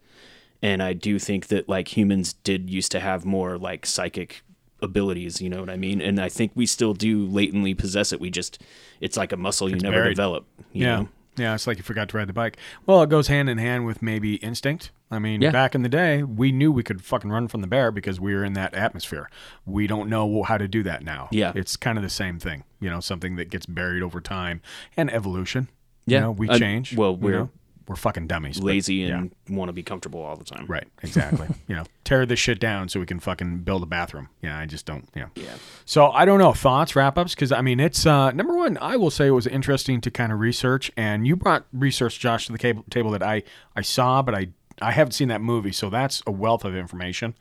and I do think that like humans did used to have more like psychic abilities. You know what I mean? And I think we still do latently possess it. We just it's like a muscle you It's never buried. develop. You yeah. know? Yeah, it's like you forgot to ride the bike. Well, it goes hand in hand with maybe instinct. I mean, Yeah. back in the day, we knew we could fucking run from the bear because we were in that atmosphere. We don't know how to do that now. Yeah. It's kind of the same thing, you know, something that gets buried over time and evolution. Yeah. You know, we Uh, change. well, we're know? We're fucking dummies. but- lazy yeah. and want to be comfortable all the time. Right, exactly. (laughs) you know, tear this shit down so we can fucking build a bathroom. Yeah, I just don't. Yeah. Yeah. So I don't know thoughts, wrap ups, because I mean it's uh, number one. I will say it was interesting to kind of research, and you brought research, Josh, to the cable, table that I I saw, but I I haven't seen that movie, so that's a wealth of information.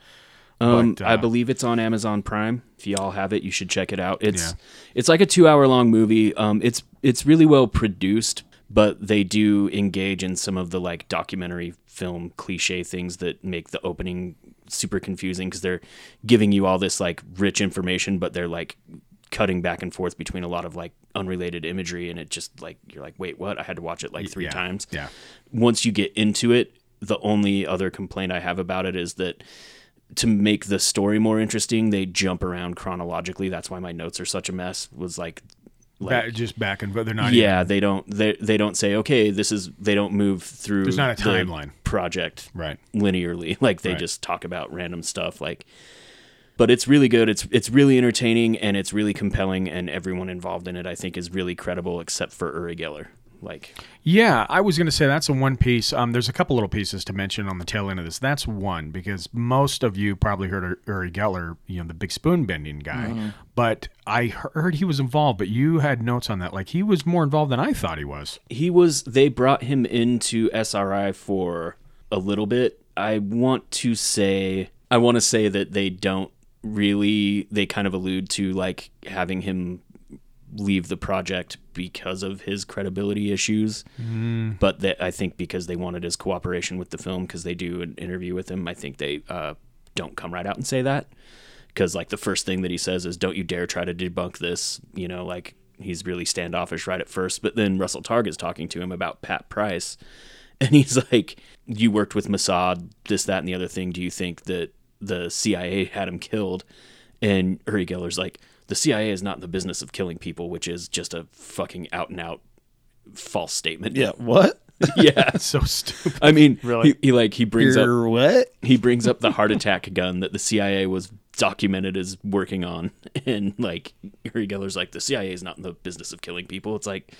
Um, But, I uh, believe it's on Amazon Prime. If y'all have it, you should check it out. It's Yeah. it's like a two hour long movie. Um, it's it's really well produced, but they do engage in some of the like documentary film cliche things that make the opening super confusing because they're giving you all this like rich information, but they're like cutting back and forth between a lot of like unrelated imagery, and it just like you're like, wait, what? I had to watch it like three yeah, times. yeah. Once you get into it, the only other complaint I have about it is that to make the story more interesting, they jump around chronologically. That's why my notes are such a mess. Was like, Ba- just back and but they're not. yeah, even- they don't they they don't say okay, this is they don't move through. There's not a timeline. project Right. linearly. (laughs) Like they Right. just talk about random stuff. Like, but it's really good. It's it's really entertaining and it's really compelling, and everyone involved in it I think is really credible, except for Uri Geller. Like, Yeah, I was going to say that's a one piece. Um, there's a couple little pieces to mention on the tail end of this. That's one because most of you probably heard of Uri Geller, you know, the big spoon bending guy. Mm-hmm. Mhm. But I heard he was involved. But you had notes on that, like he was more involved than I thought he was. he was they brought him into SRI for a little bit. I want to say I want to say that they don't really they kind of allude to like having him leave the project because of his credibility issues. Mm. But that I think because they wanted his cooperation with the film because they do an interview with him, I think they uh, don't come right out and say that because like the first thing that he says is don't you dare try to debunk this you know like he's really standoffish right at first but then russell targ is talking to him about pat price (laughs) and he's like you worked with mossad this that and the other thing do you think that the cia had him killed and uri geller's like the cia is not in the business of killing people which is just a fucking out and out false statement Yeah, what? (laughs) yeah (laughs) so stupid i mean Really? he, he like he brings You're up what? he brings up the heart attack gun that the CIA was documented as working on, (laughs) and like Uri Geller's like the CIA is not in the business of killing people. It's like,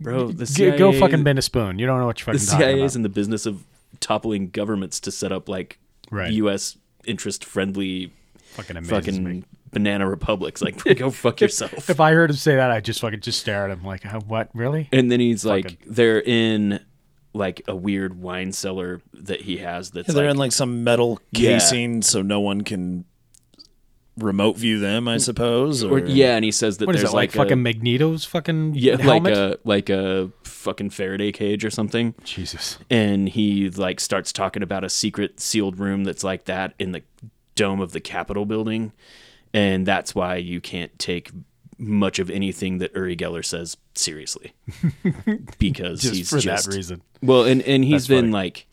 bro, the CIA go fucking bend a spoon. You don't know what you're the fucking talking CIA is in the business of toppling governments to set up like Right. U.S. interest friendly Fucking fucking. Banana republics. Like, (laughs) go fuck yourself. If I heard him say that, I just fucking just stare at him like, "Uh, what? Really? And then he's like, they're in like a weird wine cellar that he has. That's Yeah, they're like, in like some metal Yeah. casing, so no one can remote view them. I suppose. Or, or, yeah, and he says that What is there's that, like, a- fucking Magneto's fucking yeah, helmet? like a like a fucking Faraday cage or something. Jesus. And he like starts talking about a secret sealed room that's like that in the dome of the Capitol building, and that's why you can't take much of anything that Uri Geller says seriously (laughs) because Just he's for that reason. Well, and and he's That's been funny. like,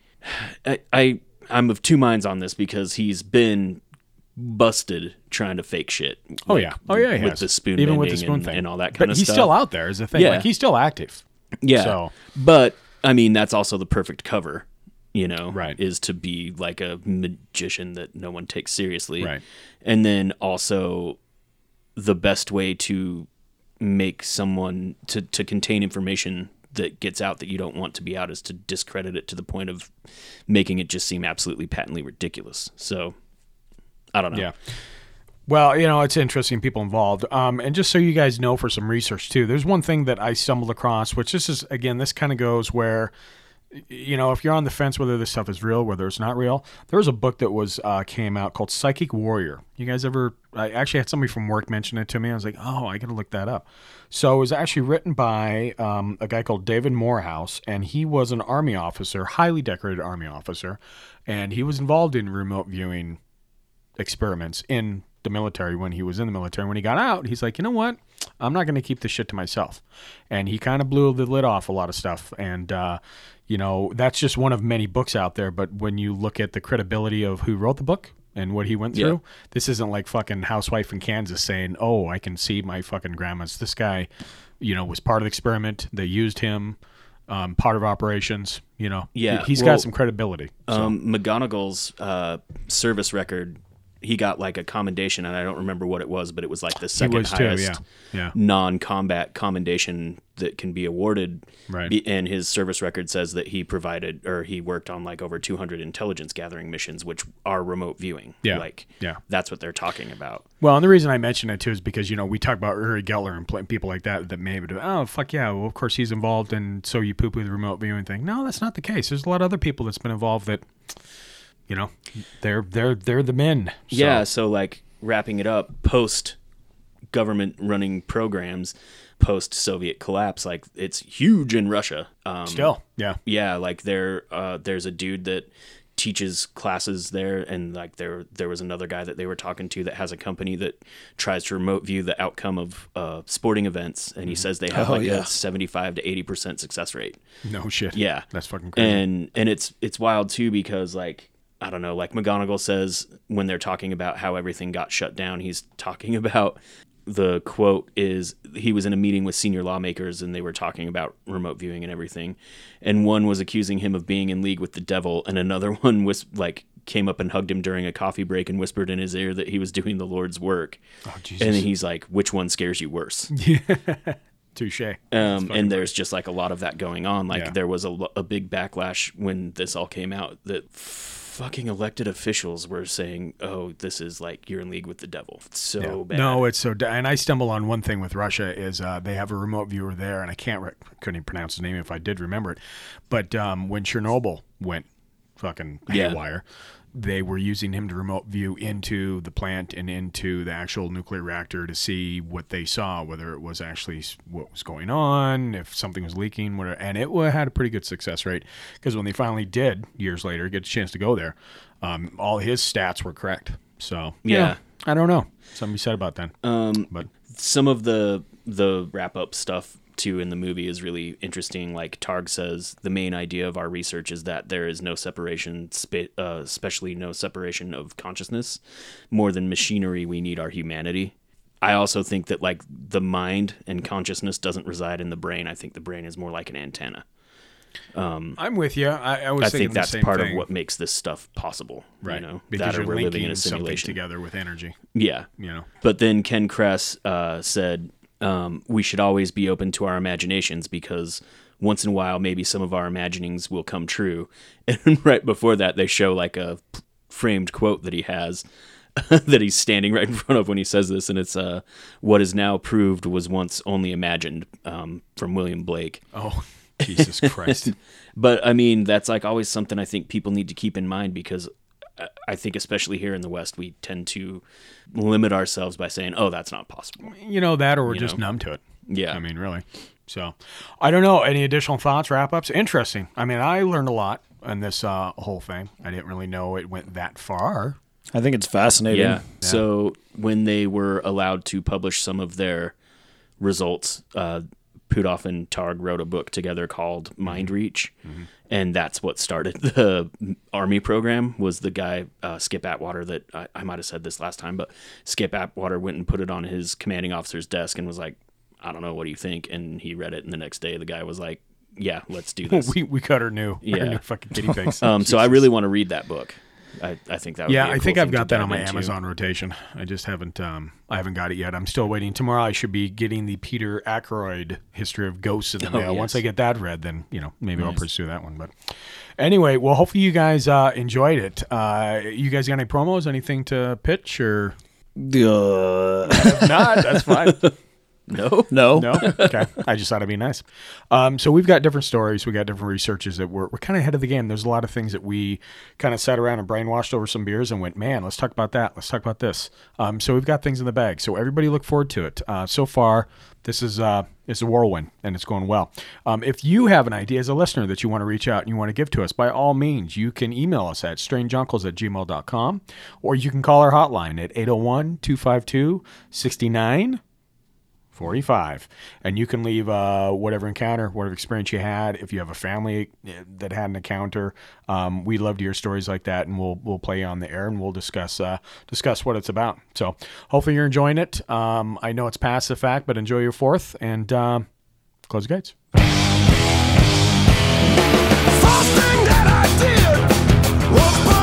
I, I I'm of two minds on this because he's been busted trying to fake shit. Oh like, yeah, oh yeah, with has. the spoon even with the spoon and, thing and all that But kind of he's stuff. He's still out there. Is the thing? Yeah. Like he's still active. Yeah. So But I mean, that's also the perfect cover, you know, Right. is to be like a magician that no one takes seriously. Right. And then also the best way to make someone to, to contain information that gets out that you don't want to be out is to discredit it to the point of making it just seem absolutely patently ridiculous. So I don't know. Yeah. Well, you know, it's interesting people involved. Um, and just so you guys know for some research too, there's one thing that I stumbled across, which this is again, this kind of goes where, you know, if you're on the fence whether this stuff is real, whether it's not real, there was a book that was uh, came out called Psychic Warrior. You guys ever? I actually had somebody from work mention it to me. I was like, oh, I got to look that up. So it was actually written by um, a guy called David Morehouse, and he was an army officer, highly decorated army officer, and he was involved in remote viewing experiments in the military when he was in the military. When he got out, he's like, you know what? I'm not going to keep this shit to myself. And he kind of blew the lid off a lot of stuff. And, uh, you know, that's just one of many books out there. But when you look at the credibility of who wrote the book and what he went Yeah. through, this isn't like fucking housewife in Kansas saying, oh, I can see my fucking grandma's. This guy, you know, was part of the experiment. They used him, um, part of operations, you know. Yeah, He's well, got some credibility. So. Um, McMoneagle's uh, service record, he got like a commendation, and I don't remember what it was, but it was like the second was too, highest yeah. Yeah. non-combat commendation that can be awarded. Right. And his service record says that he provided or he worked on like over 200 intelligence gathering missions, which are remote viewing. Yeah. Like, Yeah. that's what they're talking about. Well, and the reason I mention it too is because you know we talk about Uri Geller and pl- people like that that maybe oh fuck yeah, well of course he's involved, and so you poo poo the remote viewing thing. No, that's not the case. There's a lot of other people that's been involved that, you know, they're they're they're the men. So- Yeah, so like wrapping it up, post government running programs, post Soviet collapse, like it's huge in Russia. Um, Still, yeah. yeah. Like there, uh, there's a dude that teaches classes there, and like there, there was another guy that they were talking to that has a company that tries to remote view the outcome of uh, sporting events, and he says they have Oh, like yeah. a 75 to 80 percent success rate. No shit. Yeah, That's fucking crazy. And and it's it's wild too because like I don't know, like McMoneagle says when they're talking about how everything got shut down, he's talking (laughs) about the quote is he was in a meeting with senior lawmakers and they were talking about remote viewing and everything, and one was accusing him of being in league with the devil, and another (laughs) one was like came up and hugged him during a coffee break and whispered in his ear that he was doing the Lord's work. Oh. And he's like, "Which one scares you worse?" (laughs) Touche. Um, and there's just like a lot of that going on. Like Yeah. there was a, a big backlash when this all came out that fucking elected officials were saying, "Oh, this is like you're in league with the devil." It's so bad. No, it's so. And I stumble on one thing with Russia is uh, they have a remote viewer there, and I can't re- couldn't even pronounce his name if I did remember it. But um, when Chernobyl went fucking Yeah. They were using him to remote view into the plant and into the actual nuclear reactor to see what they saw, whether it was actually what was going on, if something was leaking, whatever. And it had a pretty good success rate because when they finally did years later get a chance to go there, um, all his stats were correct. So Yeah. I don't know. Something you said about that. Um, but some of the the wrap up stuff too in the movie is really interesting. Like Targ says, the main idea of our research is that there is no separation, spa- uh, especially no separation of consciousness. More than machinery, we need our humanity. I also think that like the mind and consciousness doesn't reside in the brain. I think the brain is more like an antenna. Um, I'm with you. I, I was I think that's part thing. of what makes this stuff possible. Right. You know, Because that you're we're living in a simulation together with energy. Yeah. You know. But then Ken Kress uh, said um, we should always be open to our imaginations because once in a while maybe some of our imaginings will come true. (laughs) And right before that, they show like a framed quote that he has. (laughs) that he's standing right in front of when he says this, and it's uh, "What is now proved was once only imagined," um, from William Blake. Oh, Jesus (laughs) Christ! but I mean, that's like always something I think people need to keep in mind because I- I think, especially here in the West, we tend to limit ourselves by saying, "Oh, that's not possible." You know that, or we're You just know? numb to it. Yeah. I mean, really. So, I don't know. Any additional thoughts, wrap ups? Interesting. I mean, I learned a lot in this uh, whole thing. I didn't really know it went that far. I think it's fascinating. Yeah. So when they were allowed to publish some of their results, uh, Puthoff and Targ wrote a book together called Mind Reach, and that's what started (laughs) the Army program. Was the guy uh, Skip Atwater that I, I might have said this last time, but Skip Atwater went and put it on his commanding officer's desk and was like, "I don't know, what do you think?" And he read it, and the next day the guy was like, "Yeah, let's do (laughs) this." we we cut her new, yeah, our new fucking kitty pigs. (laughs) um, so I really want to read that book. I, I think that would yeah, be a I cool think I've got that on my into. Amazon rotation. I just haven't um I haven't got it yet. I'm still waiting. Tomorrow I should be getting the Peter Ackroyd History of Ghosts in the (laughs) Oh, mail. Once. I get that read, then you know maybe I'll pursue that one. But anyway, well, hopefully you guys uh, enjoyed it. Uh, you guys got any promos? Anything to pitch or? Uh, (laughs) If not, that's fine. (laughs) No, no, no. Okay, I just thought it'd be nice. Um, so we've got different stories. We got different researches that we're we're kind of ahead of the game. There's a lot of things that we kind of sat around and brainwashed over some beers and went, man, let's talk about that. Let's talk about this. Um, so we've got things in the bag. So everybody look forward to it. Uh, so far, this is uh, it's a whirlwind and it's going well. Um, if you have an idea as a listener that you want to reach out and you want to give to us, by all means, you can email us at strangeuncles at gmail.com or you can call our hotline at 801 252 69 45 and you can leave uh, whatever encounter whatever experience you had. If you have a family eh, that had an encounter um, we love to hear stories like that and we'll we'll play on the air and we'll discuss uh, discuss what it's about. So hopefully you're enjoying it. Um, i know it's past the fact but enjoy your fourth and um, close the gates. First thing that I did was